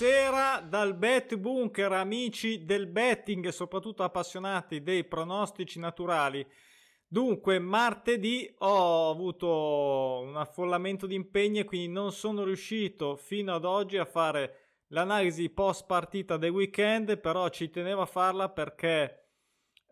Buonasera dal Bet Bunker, amici del betting e soprattutto appassionati dei pronostici naturali. Dunque, martedì ho avuto un affollamento di impegni e quindi non sono riuscito fino ad oggi a fare l'analisi post partita del weekend, però ci tenevo a farla perché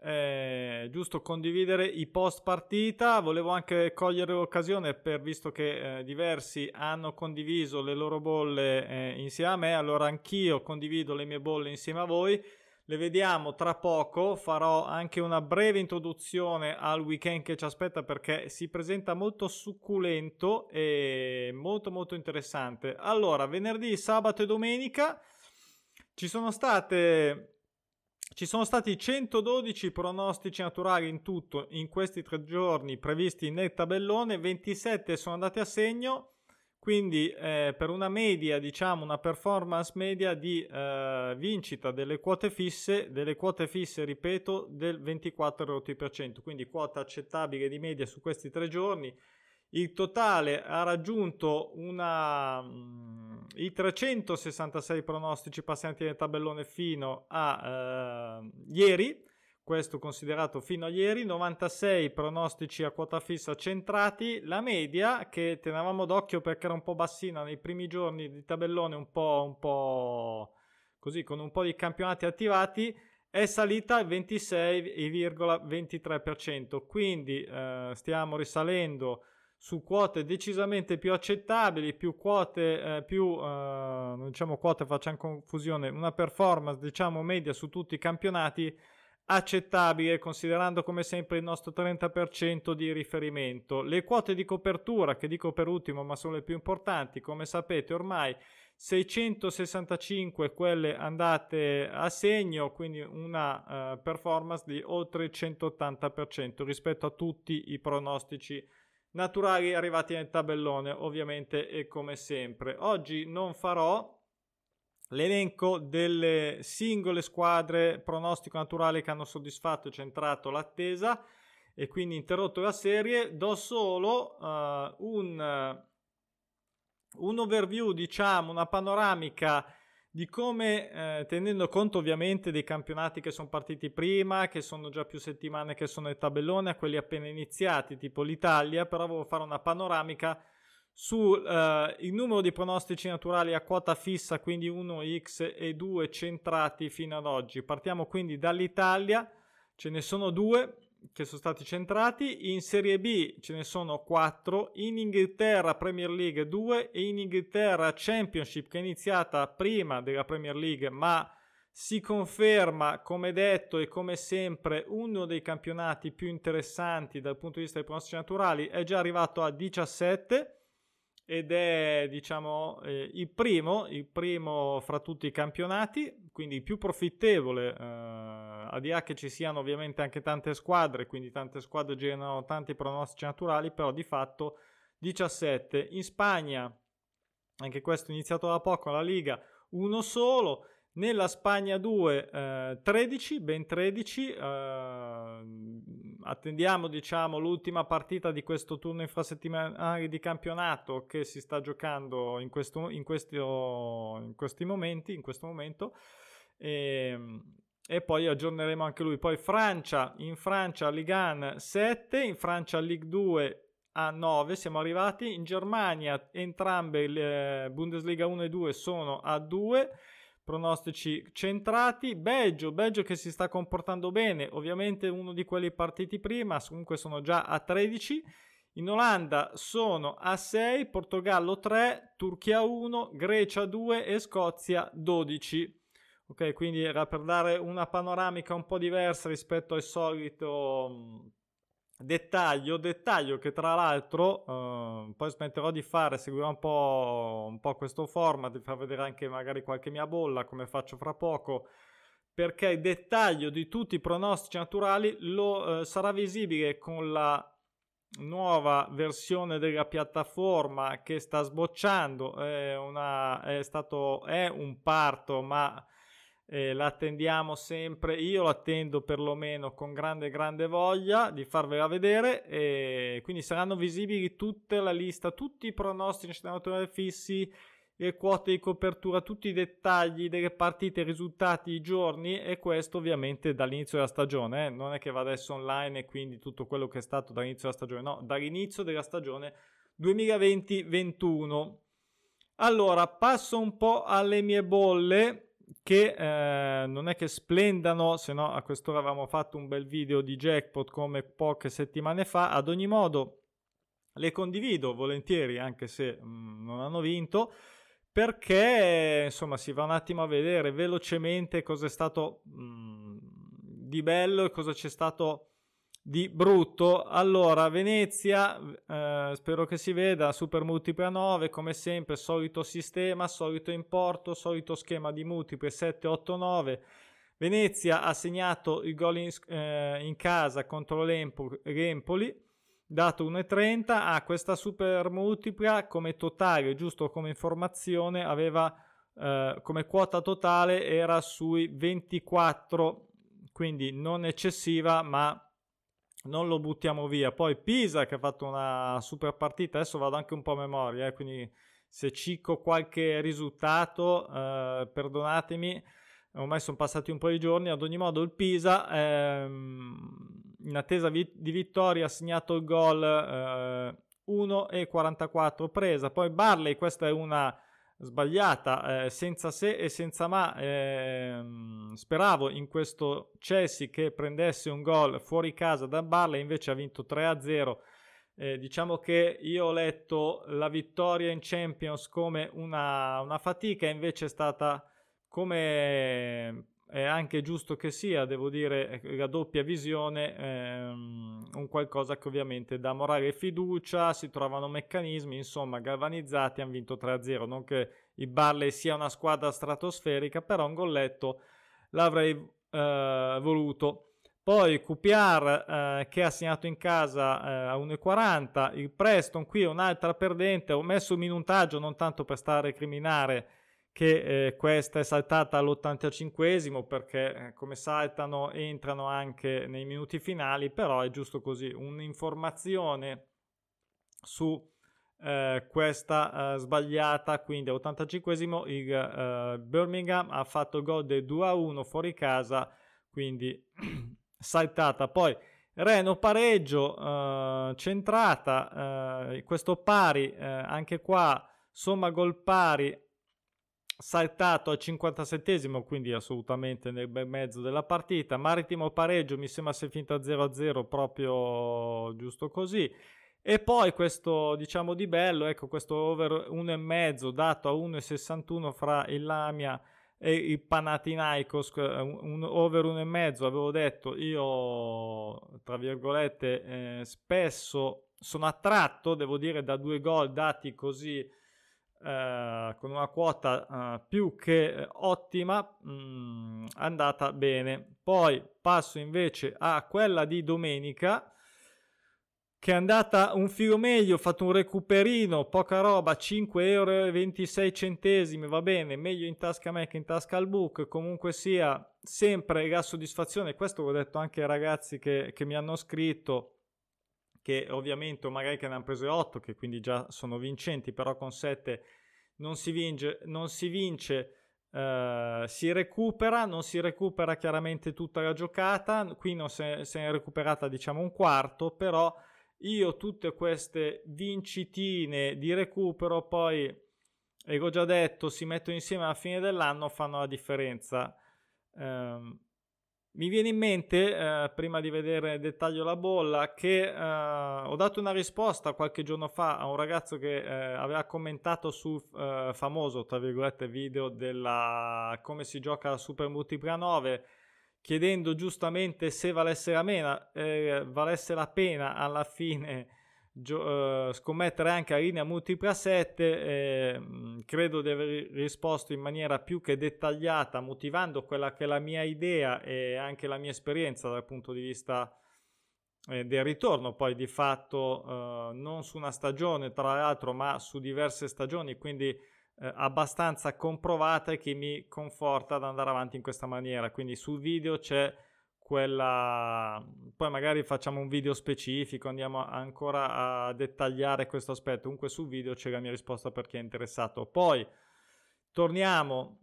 eh, giusto condividere i post partita. Volevo anche cogliere l'occasione per visto che eh, diversi hanno condiviso le loro bolle eh, insieme a me, allora anch'io condivido le mie bolle insieme a voi. Le vediamo tra poco, farò anche una breve introduzione al weekend che ci aspetta perché si presenta molto succulento e molto molto interessante. Allora, venerdì, sabato e domenica ci sono state ci sono stati 112 pronostici naturali in tutto in questi tre giorni previsti nel tabellone, 27 sono andati a segno, quindi eh, per una media, diciamo una performance media di eh, vincita delle quote fisse, delle quote fisse, ripeto, del 24%, quindi quota accettabile di media su questi tre giorni. Il totale ha raggiunto una, mm, i 366 pronostici passanti nel tabellone fino a eh, ieri, questo considerato fino a ieri, 96 pronostici a quota fissa centrati, la media che tenevamo d'occhio perché era un po' bassina nei primi giorni di tabellone, un po', un po' così con un po' di campionati attivati, è salita al 26,23%, quindi eh, stiamo risalendo su quote decisamente più accettabili, più quote, eh, più, eh, diciamo quote, facciamo confusione, una performance diciamo media su tutti i campionati accettabile considerando come sempre il nostro 30% di riferimento. Le quote di copertura, che dico per ultimo ma sono le più importanti, come sapete ormai 665 quelle andate a segno, quindi una uh, performance di oltre il 180% rispetto a tutti i pronostici naturali arrivati nel tabellone, ovviamente e come sempre. Oggi non farò l'elenco delle singole squadre pronostico naturale che hanno soddisfatto e centrato l'attesa e quindi interrotto la serie. Do solo uh, un, un overview, diciamo, una panoramica di come, eh, tenendo conto ovviamente dei campionati che sono partiti prima, che sono già più settimane che sono nel tabellone, a quelli appena iniziati, tipo l'Italia, però volevo fare una panoramica sul eh, numero di pronostici naturali a quota fissa, quindi 1x e 2 centrati fino ad oggi. Partiamo quindi dall'Italia, ce ne sono due, che sono stati centrati, in Serie B ce ne sono 4, in Inghilterra Premier League 2 e in Inghilterra Championship che è iniziata prima della Premier League ma si conferma come detto e come sempre uno dei campionati più interessanti dal punto di vista dei pronostici naturali, è già arrivato a 17 ed è diciamo eh, il primo, il primo fra tutti i campionati, quindi più profittevole, eh, a di là che ci siano ovviamente anche tante squadre, quindi tante squadre generano tanti pronostici naturali, però di fatto 17. In Spagna, anche questo è iniziato da poco, la Liga uno solo, nella Spagna 2 eh, 13, ben 13, eh, attendiamo diciamo l'ultima partita di questo turno infrasettimanale di campionato che si sta giocando in, questo, in, questo, in questi momenti, in questo momento e, ehm, e, poi aggiorneremo anche lui. Poi Francia, in Francia Ligue 7, in Francia Ligue 2 a 9 siamo arrivati, in Germania entrambe le Bundesliga 1 e 2 sono a 2 pronostici centrati. Belgio, Belgio che si sta comportando bene, ovviamente uno di quelli partiti prima, comunque sono già a 13. In Olanda sono a 6, Portogallo 3, Turchia 1, Grecia 2 e Scozia 12. Ok, quindi era per dare una panoramica un po' diversa rispetto al solito Dettaglio, dettaglio che tra l'altro eh, poi smetterò di fare, seguirò un po', un po' questo format, di far vedere anche magari qualche mia bolla come faccio fra poco, perché il dettaglio di tutti i pronostici naturali lo, eh, sarà visibile con la nuova versione della piattaforma che sta sbocciando, è, una, è stato, è un parto ma eh, l'attendiamo sempre, io l'attendo perlomeno con grande grande voglia di farvela vedere e quindi saranno visibili tutta la lista, tutti i pronostici naturali fissi le quote di copertura, tutti i dettagli delle partite, i risultati, i giorni e questo ovviamente dall'inizio della stagione, eh? non è che va adesso online e quindi tutto quello che è stato dall'inizio della stagione, no, dall'inizio della stagione 2020-21. Allora, passo un po' alle mie bolle che eh, non è che splendano, se no a quest'ora avevamo fatto un bel video di jackpot come poche settimane fa, ad ogni modo le condivido volentieri anche se mh, mm, non hanno vinto perché insomma si va un attimo a vedere velocemente cosa è stato mh, mm, di bello e cosa c'è stato di brutto. Allora, Venezia, eh, spero che si veda, super multiple 9, come sempre, solito sistema, solito importo, solito schema di multiple 7, 8, 9. Venezia ha segnato il gol in, eh, in casa contro l'Empoli dato 1,30 ah, questa super multipla come totale giusto come informazione aveva eh, come quota totale era sui 24 quindi non eccessiva ma non lo buttiamo via poi Pisa che ha fatto una super partita adesso vado anche un po' a memoria eh, quindi se cicco qualche risultato eh, perdonatemi ormai sono passati un po' di giorni ad ogni modo il Pisa ehm, in attesa vi- di vittoria ha segnato il gol eh, 1,44 presa. Poi Barley, questa è una sbagliata, eh, senza se e senza ma. Eh, speravo in questo Chelsea che prendesse un gol fuori casa da Barley, invece ha vinto 3-0. Eh, diciamo che io ho letto la vittoria in Champions come una, una fatica, invece è stata come è anche giusto che sia, devo dire, la doppia visione, ehm, un qualcosa che ovviamente dà morale e fiducia, si trovano meccanismi, insomma, galvanizzati, hanno vinto 3-0, non che il Barley sia una squadra stratosferica, però un golletto l'avrei eh, voluto. Poi QPR eh, che ha segnato in casa eh, a 1,40, il Preston qui è un'altra perdente, ho messo un minutaggio non tanto per stare a recriminare che eh, questa è saltata all'85esimo perché eh, come saltano entrano anche nei minuti finali, però è giusto così, un'informazione su eh, questa eh, sbagliata, quindi all'85esimo il eh, Birmingham ha fatto gol del 2-1 fuori casa, quindi saltata. Poi Reno pareggio, centrata, questo pari, anche qua somma gol pari saltato al 57esimo, quindi assolutamente nel bel mezzo della partita. Marittimo pareggio, mi sembra sia finta 0-0 proprio giusto così. E poi questo, diciamo di bello, ecco questo over 1,5 dato a 1,61 fra il Lamia e il Panathinaikos, un over 1,5 avevo detto, io tra virgolette eh, spesso sono attratto, devo dire, da due gol dati così eh, con una quota eh, più che eh, ottima, mh, mm, andata bene. Poi passo invece a quella di domenica che è andata un filo meglio, ho fatto un recuperino, poca roba, 5,26 euro, va bene, meglio in tasca me che in tasca al book, comunque sia sempre la soddisfazione, questo l'ho detto anche ai ragazzi che, che mi hanno scritto, che ovviamente magari che ne hanno preso 8, che quindi già sono vincenti, però con 7 non si vince, non si, vince eh, si recupera, non si recupera chiaramente tutta la giocata, qui non ne è recuperata diciamo un quarto, però io tutte queste vincitine di recupero poi, e l'ho già detto, si mettono insieme alla fine dell'anno, fanno la differenza. Um, mi viene in mente, eh, prima di vedere nel dettaglio la bolla, che eh, ho dato una risposta qualche giorno fa a un ragazzo che eh, aveva commentato sul eh, famoso, tra virgolette, video della come si gioca la Super Multipla 9, chiedendo giustamente se valesse la, mena, eh, valesse la pena alla fine gio- uh, scommettere anche a linea multipla 7 eh, credo di aver risposto in maniera più che dettagliata motivando quella che è la mia idea e anche la mia esperienza dal punto di vista eh, del ritorno. Poi di fatto uh, non su una stagione tra l'altro ma su diverse stagioni quindi eh, abbastanza comprovata e che mi conforta ad andare avanti in questa maniera. Quindi sul video c'è quella poi magari facciamo un video specifico andiamo ancora a dettagliare questo aspetto comunque sul video c'è la mia risposta per chi è interessato poi torniamo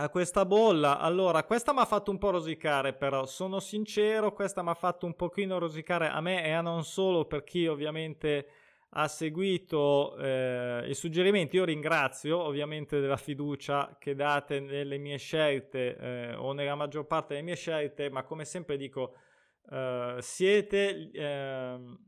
a questa bolla. Allora, questa mi ha fatto un po' rosicare, però sono sincero, questa mi ha fatto un pochino rosicare a me e a non solo per chi ovviamente ha seguito eh, i suggerimenti. Io ringrazio ovviamente della fiducia che date nelle mie scelte eh, o nella maggior parte delle mie scelte, ma come sempre dico, eh, siete ehm,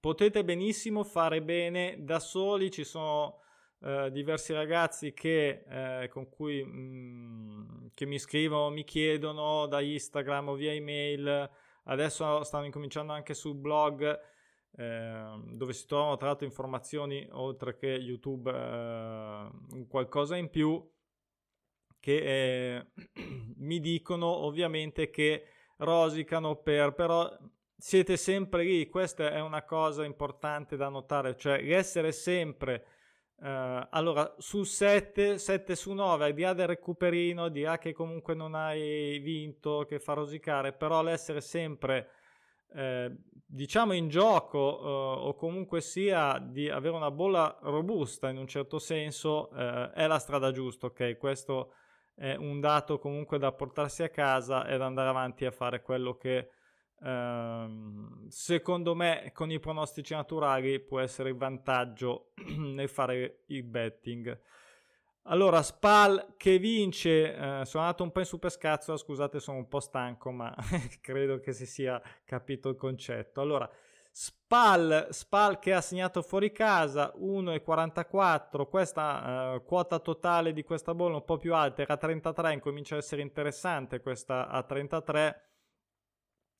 potete benissimo fare bene da soli, ci sono eh, diversi ragazzi che, eh, con cui, mh, mm, che mi scrivono, mi chiedono da Instagram o via email, adesso stanno incominciando anche sul blog eh, dove si trovano tra l'altro informazioni oltre che YouTube eh, qualcosa in più che eh, mi dicono ovviamente che rosicano per però siete sempre lì. Questa è una cosa importante da notare cioè essere sempre Uh, allora, su 7, 7 su 9, al di là del recuperino, di là che comunque non hai vinto, che fa rosicare, però l'essere sempre, eh, diciamo, in gioco uh, o comunque sia di avere una bolla robusta in un certo senso, uh, è la strada giusta, ok? Questo è un dato comunque da portarsi a casa e da andare avanti a fare quello che Ehm, secondo me con i pronostici naturali può essere il vantaggio nel fare il betting. Allora, Spal che vince, eh, sono andato un po' in super scazzo, scusate sono un po' stanco, ma credo che si sia capito il concetto. Allora, Spal, Spal che ha segnato fuori casa 1,44, questa eh, quota totale di questa bolla un po' più alta, era 33, incomincia a essere interessante questa a 33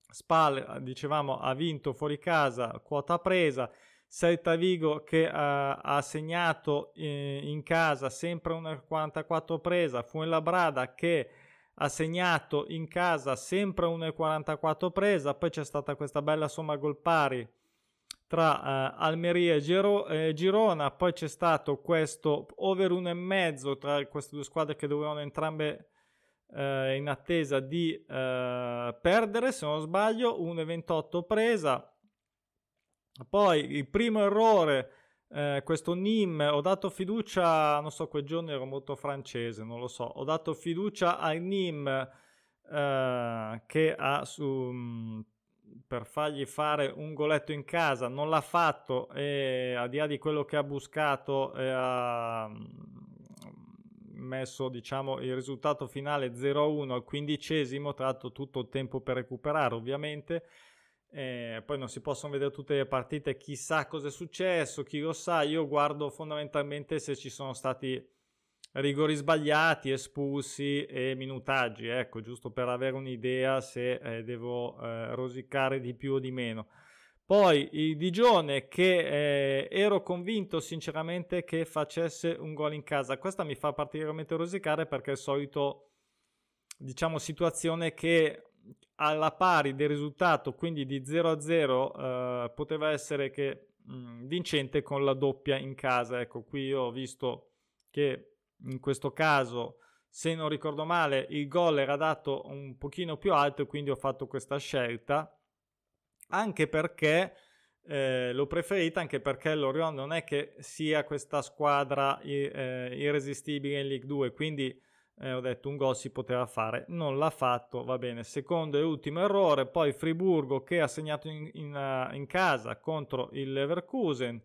Spal, dicevamo, ha vinto fuori casa, quota presa. Celta Vigo che uh, ha segnato eh, in casa sempre una 44 presa, Fuenlabrada che ha segnato in casa sempre una 44 presa, poi c'è stata questa bella somma gol pari tra uh, Almeria e Giro- eh, Girona, poi c'è stato questo over 1,5 tra queste due squadre che dovevano entrambe eh, in attesa di eh, perdere, se non sbaglio, 1,28 presa. Poi il primo errore, eh, questo Nim, ho dato fiducia, non so, quel giorno ero molto francese, non lo so, ho dato fiducia al Nim eh, che ha su mm, per fargli fare un goletto in casa, non l'ha fatto e a di là di quello che ha buscato e ha messo diciamo il risultato finale 0-1 al quindicesimo, tratto tutto il tempo per recuperare ovviamente. Eh, poi non si possono vedere tutte le partite, chissà cosa è successo, chi lo sa. Io guardo fondamentalmente se ci sono stati rigori sbagliati, espulsi e minutaggi, ecco, giusto per avere un'idea se eh, devo eh, rosicare di più o di meno. Poi il Digione che eh, ero convinto sinceramente che facesse un gol in casa. Questa mi fa particolarmente rosicare perché è il solito, diciamo, situazione che alla pari del risultato, quindi di 0-0, eh, poteva essere che mh, mm, vincente con la doppia in casa. Ecco, qui ho visto che in questo caso, se non ricordo male, il gol era dato un pochino più alto e quindi ho fatto questa scelta anche perché eh, l'ho preferita anche perché l'Orion non è che sia questa squadra eh, irresistibile in League 2 quindi eh, ho detto un gol si poteva fare. Non l'ha fatto va bene. Secondo e ultimo errore poi Friburgo che ha segnato in, in, uh, in casa contro il Leverkusen.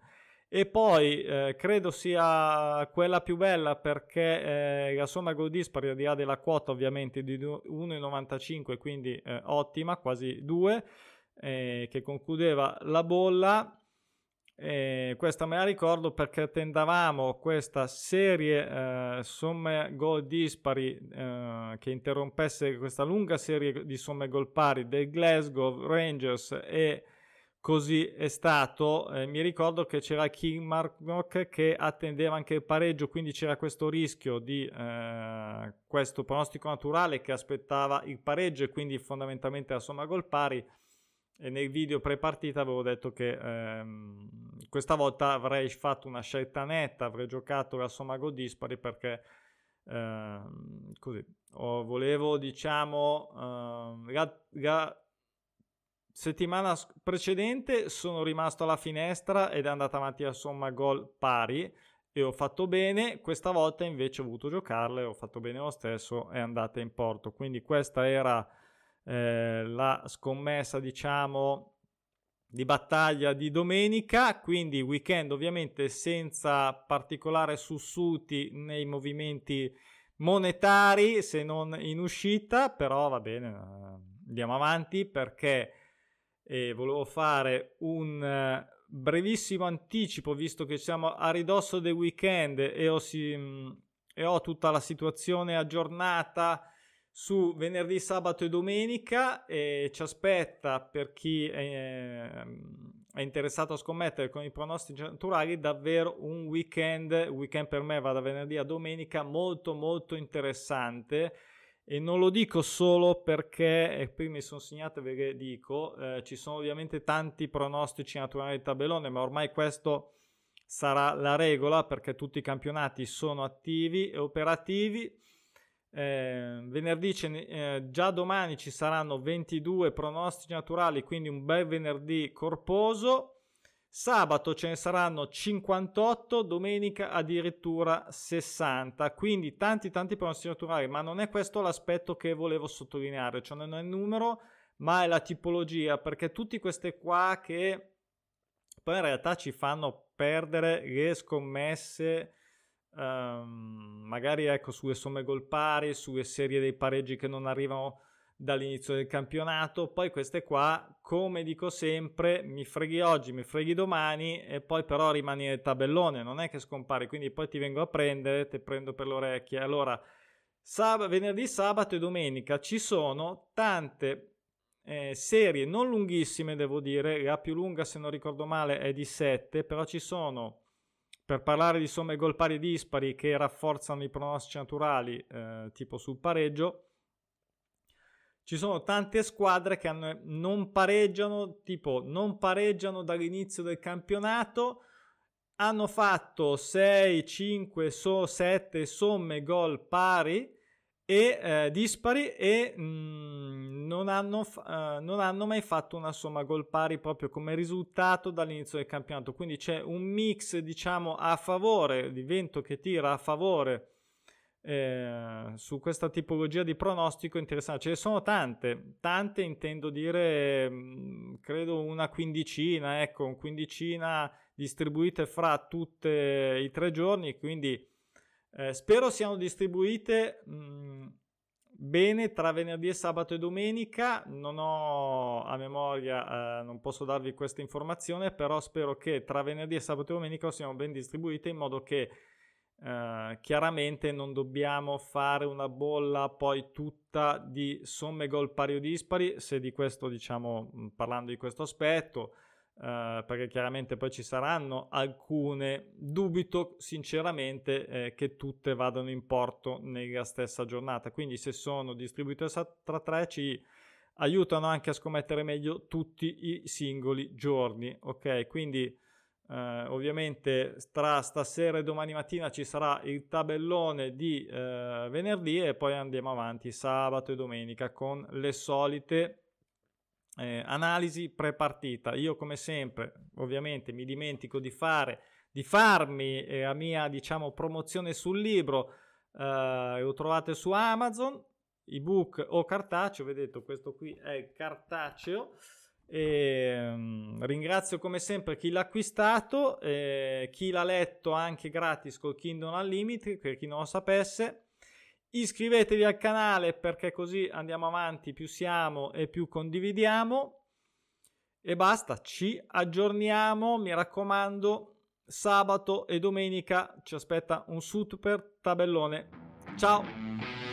E poi eh, credo sia quella più bella perché eh, la somma gol dispari al di là della quota ovviamente di 1,95 quindi eh, ottima quasi 2 eh, che concludeva la bolla. Eh, questa me la ricordo perché tendavamo questa serie eh, somme gol dispari eh, che interrompesse questa lunga serie di somme gol pari del Glasgow Rangers e così è stato. Eh, mi ricordo che c'era Kilmarnock che attendeva anche il pareggio, quindi c'era questo rischio di eh, questo pronostico naturale che aspettava il pareggio e quindi fondamentalmente la somma gol pari e nel video pre-partita avevo detto che ehm, questa volta avrei fatto una scelta netta, avrei giocato la somma gol dispari perché ehm, così o volevo diciamo ehm, la, la, settimana precedente sono rimasto alla finestra ed è andata avanti la somma gol pari e ho fatto bene, questa volta invece ho voluto giocarle, ho fatto bene lo stesso, è andata in porto. Quindi questa era eh, la scommessa, diciamo, di battaglia di domenica, quindi weekend ovviamente senza particolare sussulti nei movimenti monetari se non in uscita, però va bene, eh, andiamo avanti perché eh, volevo fare un eh, brevissimo anticipo visto che siamo a ridosso del weekend e ho, si, mm, e ho tutta la situazione aggiornata su venerdì, sabato e domenica e ci aspetta per chi è, è, interessato a scommettere con i pronostici naturali davvero un weekend, weekend per me va da venerdì a domenica molto molto interessante. E non lo dico solo perché e qui mi sono segnato ve le dico eh, ci sono ovviamente tanti pronostici naturali di tabellone ma ormai questo sarà la regola perché tutti i campionati sono attivi e operativi eh, venerdì eh, già domani ci saranno 22 pronostici naturali, quindi un bel venerdì corposo. Sabato ce ne saranno 58, domenica addirittura 60, quindi tanti tanti pronostici naturali, ma non è questo l'aspetto che volevo sottolineare, cioè non è il numero, ma è la tipologia, perché tutti queste qua che poi in realtà ci fanno perdere le scommesse um, magari ecco sulle somme gol pari, sulle serie dei pareggi che non arrivano dall'inizio del campionato. Poi queste qua, come dico sempre, mi freghi oggi, mi freghi domani e poi però rimani nel tabellone, non è che scompari, quindi poi ti vengo a prendere, ti prendo per le orecchie. Allora, sab- venerdì, sabato e domenica ci sono tante eh, serie non lunghissime, devo dire, la più lunga se non ricordo male è di 7, però ci sono per parlare di somme gol pari dispari che rafforzano i pronostici naturali, eh, tipo sul pareggio, ci sono tante squadre che hanno, non pareggiano, tipo non pareggiano dall'inizio del campionato, hanno fatto 6, 5, so, 7 somme gol pari e eh, dispari e mh, mm, non, hanno, uh, non, hanno, mai fatto una somma gol pari proprio come risultato dall'inizio del campionato. Quindi c'è un mix, diciamo, a favore, di vento che tira a favore eh, su questa tipologia di pronostico interessante. Ce ne sono tante, tante intendo dire, mh, mm, credo una quindicina, ecco, una quindicina distribuite fra tutti i tre giorni, quindi eh, spero siano distribuite mh, mm, bene tra venerdì e sabato e domenica. Non ho a memoria, eh, non posso darvi questa informazione, però spero che tra venerdì e sabato e domenica siano ben distribuite in modo che eh, chiaramente non dobbiamo fare una bolla poi tutta di somme gol pari o dispari, se di questo diciamo mm, parlando di questo aspetto. Uh, perché chiaramente poi ci saranno alcune, dubito sinceramente eh, che tutte vadano in porto nella stessa giornata, quindi se sono distribuite tra tre ci aiutano anche a scommettere meglio tutti i singoli giorni, ok? Quindi uh, ovviamente tra stasera e domani mattina ci sarà il tabellone di uh, venerdì e poi andiamo avanti sabato e domenica con le solite eh, analisi pre-partita. Io come sempre, ovviamente, mi dimentico di fare di farmi eh, la mia, diciamo, promozione sul libro. Eh, lo trovate su Amazon, ebook o cartaceo, vedete, questo qui è cartaceo. E, um, ringrazio come sempre chi l'ha acquistato, eh, chi l'ha letto anche gratis col Kindle Unlimited, per chi non lo sapesse. Iscrivetevi al canale perché così andiamo avanti, più siamo e più condividiamo. E basta, ci aggiorniamo, mi raccomando, sabato e domenica ci aspetta un super tabellone. Ciao!